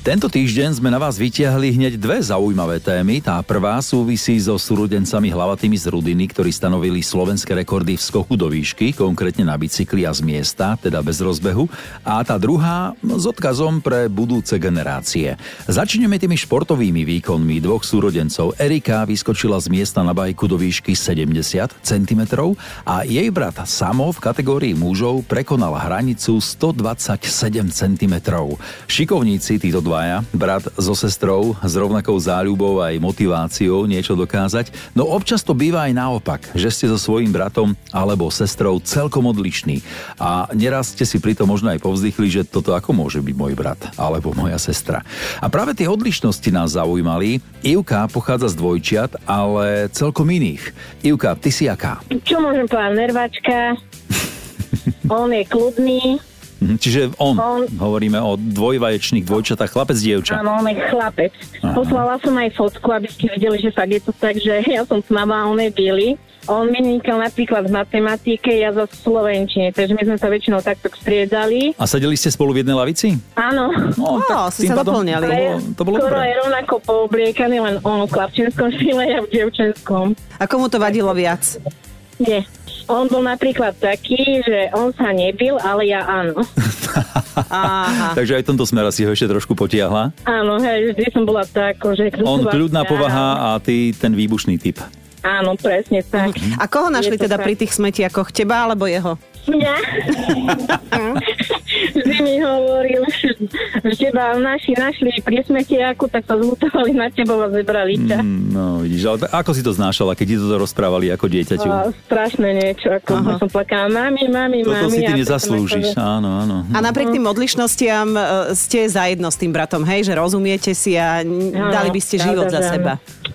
Tento týždeň sme na vás vytiahli hneď dve zaujímavé témy. Tá prvá súvisí so súrodencami hlavatými z Rudiny, ktorí stanovili slovenské rekordy v skoku do výšky, konkrétne na bicykli a z miesta, teda bez rozbehu. A tá druhá s odkazom pre budúce generácie. Začneme tými športovými výkonmi dvoch súrodencov. Erika vyskočila z miesta na bajku do výšky 70 cm a jej brat Samo v kategórii mužov prekonal hranicu 127 cm. Šikovníci títo dvaja, brat so sestrou, s rovnakou záľubou aj motiváciou niečo dokázať, no občas to býva aj naopak, že ste so svojím bratom alebo sestrou celkom odlišní. A neraz ste si pritom možno aj povzdychli, že toto ako môže byť môj brat alebo moja sestra. A práve tie odlišnosti nás zaujímali. Ivka pochádza z dvojčiat, ale celkom iných. Ivka, ty si aká? Čo môžem povedať? Nervačka. On je kľudný. Mhm, Čiže on, On- hovoríme o dvojvaječných dvojčatách, chlapec, dievča. Áno, on je chlapec. Aha. Poslala som aj fotku, aby ste videli, že fakt je to tak, že ja som tmavá on je biely. On mi vynikal napríklad v matematike, ja za slovenčine, takže my sme sa väčšinou takto striedali. A sedeli ste spolu v jednej lavici? Áno, No, Ó, si tým sa doplňali. To bolo, to bolo skoro dobré. je rovnako poobliekaný, len on v chlapčinskom štýle, ja v dievčenskom. A komu to vadilo viac? Nie. On bol napríklad taký, že on sa nebil, ale ja áno. Aha. Takže aj v tomto smere si ho ešte trošku potiahla. Áno, hej, vždy som bola tak, že... On kľudná povaha a ty ten výbušný typ. Áno, presne tak. A koho našli teda tak. pri tých smetiakoch? Teba alebo jeho? Mňa. Vždy mi hovoril, že teba naši našli pri smetiaku, tak sa zlutovali na tebo a zebrali ťa. Mm, No vidíš, ale ako si to znášala, keď ti to rozprávali ako dieťaťu? A strašné niečo, ako Aha. som plakala, mami, mami, mami. Toto si ty nezaslúžiš, akože- áno, áno. A napriek tým odlišnostiam e, ste zajedno s tým bratom, hej? Že rozumiete si a Áno, dali by ste život za že áno. seba.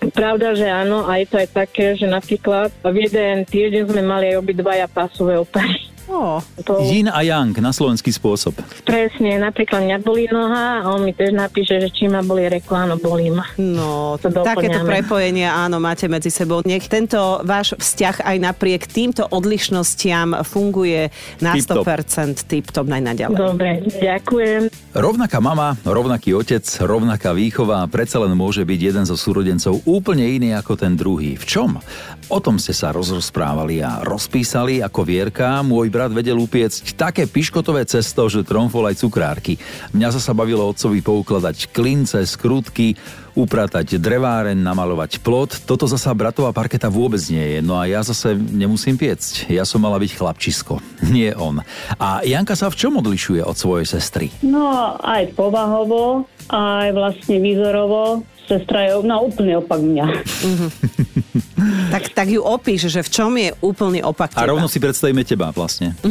Pravda, že áno, a je to aj také, že napríklad v jeden týždeň sme mali aj obidvaja pasové opary. Ó, To Yin a yang na slovenský spôsob. presne, napríklad mňa bolí noha a on mi tiež napíše, že či ma bolí reko, áno, bolí ma. No, To takéto prepojenie áno, máte medzi sebou. Nech tento váš vzťah aj napriek týmto odlišnostiam funguje na Tip-top. 100% tip-top najnaďalej. Dobre, ďakujem. Rovnaká mama, rovnaký otec, rovnaká výchova, predsa len môže byť jeden zo súrodencov úplne iný ako ten druhý. V čom? O tom ste sa rozprávali a rozpísali ako Vierka. Môj brat vedel upiecť také piškotové cesto, že tromfol aj cukrárky. Mňa sa bavilo otcovi poukladať klince, skrutky, upratať dreváren, namalovať plot. Toto zasa bratová parketa vôbec nie je. No a ja zase nemusím piecť. Ja som mala byť chlapčisko, nie on. A Janka sa v čom odlišuje od svojej sestry? No aj povahovo, aj vlastne výzorovo. Sestra je no, úplne opak mňa. Tak, tak ju opíš, že v čom je úplný opak A teba. rovno si predstavíme teba vlastne.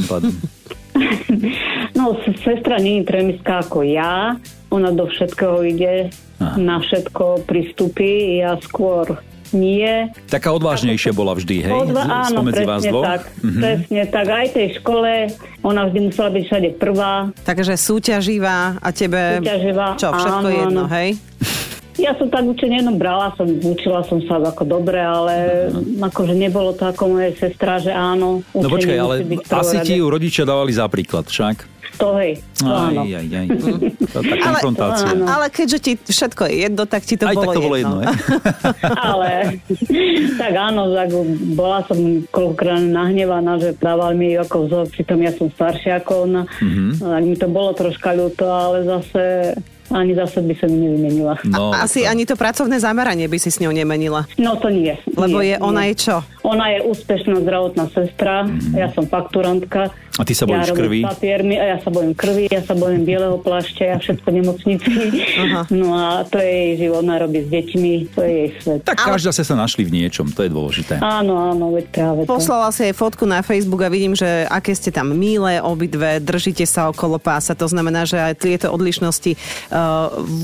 No, sestra nie je tremiská ako ja. Ona do všetkého ide, Aha. na všetko pristupí. Ja skôr nie. Taká odvážnejšia bola vždy, hej? Odva- áno, spomedzi vás presne dvoch? tak. Mhm. Presne tak. Aj tej škole ona vždy musela byť všade prvá. Takže súťaživá a tebe... Súťaživá, Čo, všetko áno, jedno, áno. hej? Ja som tak učenie jenom brala, som, učila som sa ako dobre, ale akože nebolo to ako moje sestra, že áno, No počkaj, ale asi ti ju rodičia dávali za príklad, však? To hej, to Aj, áno. aj, aj. Tá, tá konfrontácia. áno. Ale keďže ti všetko je jedno, tak ti to Aj bolo tak to bolo jedno, hej? Ale tak áno, tak bola som koľkokrát nahnevaná, že dával mi ako vzor, pritom ja som staršia ako ona. Mhm. Tak mi to bolo troška ľúto, ale zase ani zase by som ju nevymenila. No, Asi ani to pracovné zameranie by si s ňou nemenila. No to nie. Lebo nie, je, ona nie. je čo? Ona je úspešná zdravotná sestra, ja som fakturantka. A ty sa bojíš ja krvi? papiermi a ja sa bojím krvi, ja sa bojím bieleho plášťa, ja všetko nemocnici. Aha. No a to je jej život, ona robí s deťmi, to je jej svet. Tak každá sa sa našli v niečom, to je dôležité. Áno, áno, veď práve to. Poslala si jej fotku na Facebook a vidím, že aké ste tam milé obidve, držíte sa okolo pása. To znamená, že aj tieto odlišnosti uh,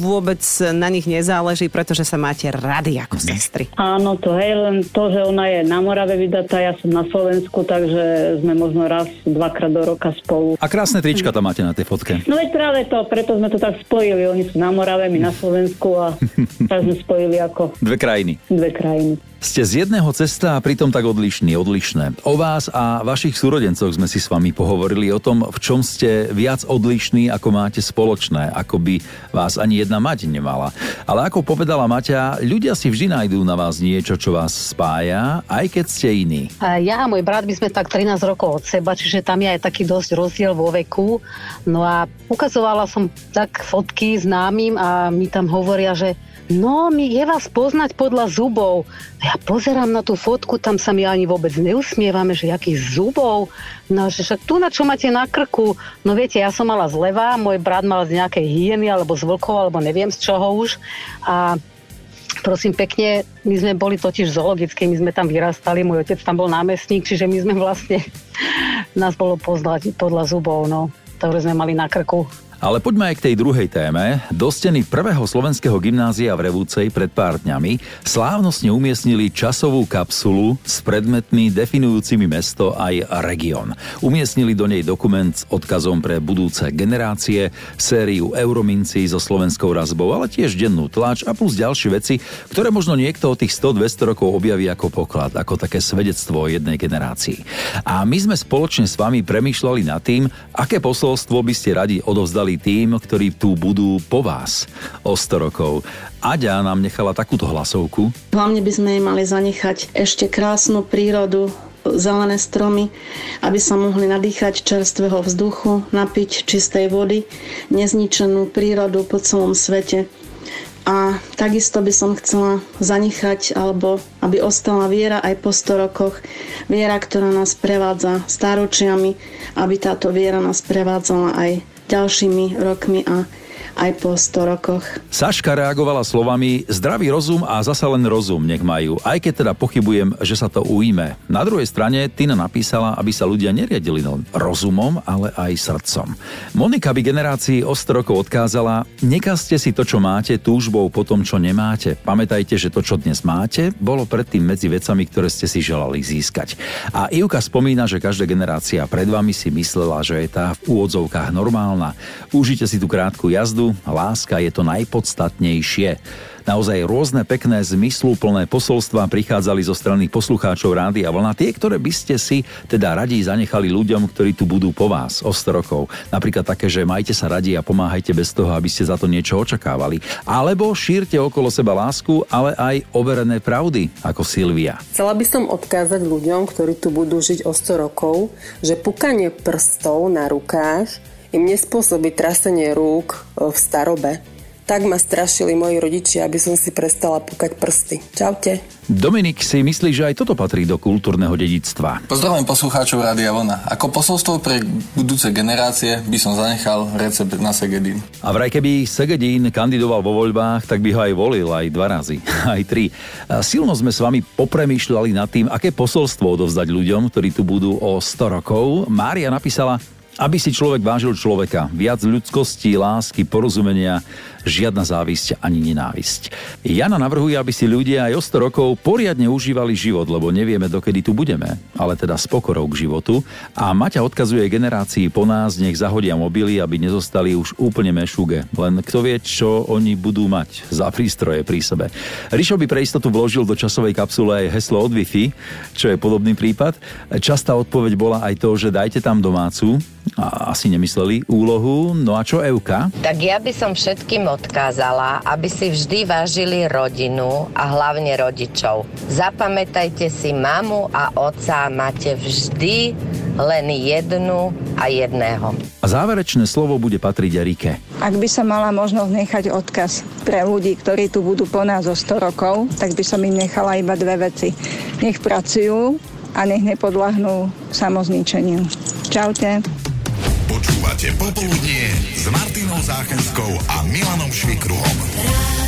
vôbec na nich nezáleží, pretože sa máte rady ako sestry. Áno, to hej, len to, že ona je na Morave vydatá, ja som na Slovensku, takže sme možno raz, dvakrát dvakrát do roka spolu. A krásne trička tam máte na tej fotke. No veď práve to, preto sme to tak spojili. Oni sú na Morave, my na Slovensku a tak sme spojili ako Dve krajiny. dve krajiny. Ste z jedného cesta a pritom tak odlišní, odlišné. O vás a vašich súrodencoch sme si s vami pohovorili o tom, v čom ste viac odlišní, ako máte spoločné, ako by vás ani jedna mať nemala. Ale ako povedala Maťa, ľudia si vždy nájdú na vás niečo, čo vás spája, aj keď ste iní. Ja a môj brat by sme tak 13 rokov od seba, čiže tam je aj taký dosť rozdiel vo veku. No a ukazovala som tak fotky známym a mi tam hovoria, že No, my je vás poznať podľa zubov. Ja pozerám na tú fotku, tam sa mi ani vôbec neusmievame, že jakých zubov. No, že však tu na čo máte na krku? No viete, ja som mala zleva, môj brat mal z nejakej hyeny, alebo vlkov, alebo neviem z čoho už. A Prosím pekne, my sme boli totiž zoologické, my sme tam vyrastali, môj otec tam bol námestník, čiže my sme vlastne, nás bolo poznať podľa zubov, no, ktoré sme mali na krku. Ale poďme aj k tej druhej téme. Do steny prvého slovenského gymnázia v Revúcej pred pár dňami slávnostne umiestnili časovú kapsulu s predmetmi definujúcimi mesto aj región. Umiestnili do nej dokument s odkazom pre budúce generácie, sériu Eurominci so slovenskou razbou, ale tiež dennú tlač a plus ďalšie veci, ktoré možno niekto od tých 100-200 rokov objaví ako poklad, ako také svedectvo o jednej generácii. A my sme spoločne s vami premýšľali nad tým, aké posolstvo by ste radi odovzdali tým, ktorí tu budú po vás o 100 rokov. Aďa nám nechala takúto hlasovku. Hlavne by sme jej mali zanechať ešte krásnu prírodu, zelené stromy, aby sa mohli nadýchať čerstvého vzduchu, napiť čistej vody, nezničenú prírodu po celom svete. A takisto by som chcela zanechať, alebo aby ostala viera aj po 100 rokoch. Viera, ktorá nás prevádza staročiami, aby táto viera nás prevádzala aj ďalšími rokmi a aj po 100 rokoch. Saška reagovala slovami zdravý rozum a zasa len rozum nech majú, aj keď teda pochybujem, že sa to ujme. Na druhej strane Tina napísala, aby sa ľudia neriadili len rozumom, ale aj srdcom. Monika by generácii o 100 rokov odkázala, nekazte si to, čo máte, túžbou po tom, čo nemáte. Pamätajte, že to, čo dnes máte, bolo predtým medzi vecami, ktoré ste si želali získať. A Ivka spomína, že každá generácia pred vami si myslela, že je tá v úvodzovkách normálna. Užite si tú krátku jazdu, láska je to najpodstatnejšie. Naozaj rôzne pekné, zmysluplné posolstva prichádzali zo strany poslucháčov rády a vlna. Tie, ktoré by ste si teda radi zanechali ľuďom, ktorí tu budú po vás o 100 rokov. Napríklad také, že majte sa radi a pomáhajte bez toho, aby ste za to niečo očakávali. Alebo šírte okolo seba lásku, ale aj overené pravdy, ako Silvia. Chcela by som odkázať ľuďom, ktorí tu budú žiť o 100 rokov, že pukanie prstov na rukách im nespôsobí trasenie rúk e, v starobe. Tak ma strašili moji rodičia, aby som si prestala pukať prsty. Čaute. Dominik si myslí, že aj toto patrí do kultúrneho dedictva. Pozdravujem poslucháčov Rádia Vlna. Ako posolstvo pre budúce generácie by som zanechal recept na Segedín. A vraj keby Segedín kandidoval vo voľbách, tak by ho aj volil aj dva razy, aj tri. A silno sme s vami popremýšľali nad tým, aké posolstvo odovzdať ľuďom, ktorí tu budú o 100 rokov. Mária napísala, aby si človek vážil človeka, viac ľudskosti, lásky, porozumenia, žiadna závisť ani nenávisť. Jana navrhuje, aby si ľudia aj o 100 rokov poriadne užívali život, lebo nevieme, dokedy tu budeme, ale teda s pokorou k životu. A Maťa odkazuje generácii po nás, nech zahodia mobily, aby nezostali už úplne mešuge. Len kto vie, čo oni budú mať za prístroje pri sebe. Rišo by pre istotu vložil do časovej kapsule aj heslo od Wi-Fi, čo je podobný prípad. Častá odpoveď bola aj to, že dajte tam domácu, asi nemysleli úlohu. No a čo Euka? Tak ja by som všetkým odkázala, aby si vždy vážili rodinu a hlavne rodičov. Zapamätajte si mamu a otca, máte vždy len jednu a jedného. A záverečné slovo bude patriť Erike. Ak by som mala možnosť nechať odkaz pre ľudí, ktorí tu budú po nás o 100 rokov, tak by som im nechala iba dve veci. Nech pracujú a nech nepodlahnú samozničeniu. Čaute. Počúvate Popoludnie s Martinou Záchenskou a Milanom Švikruhom.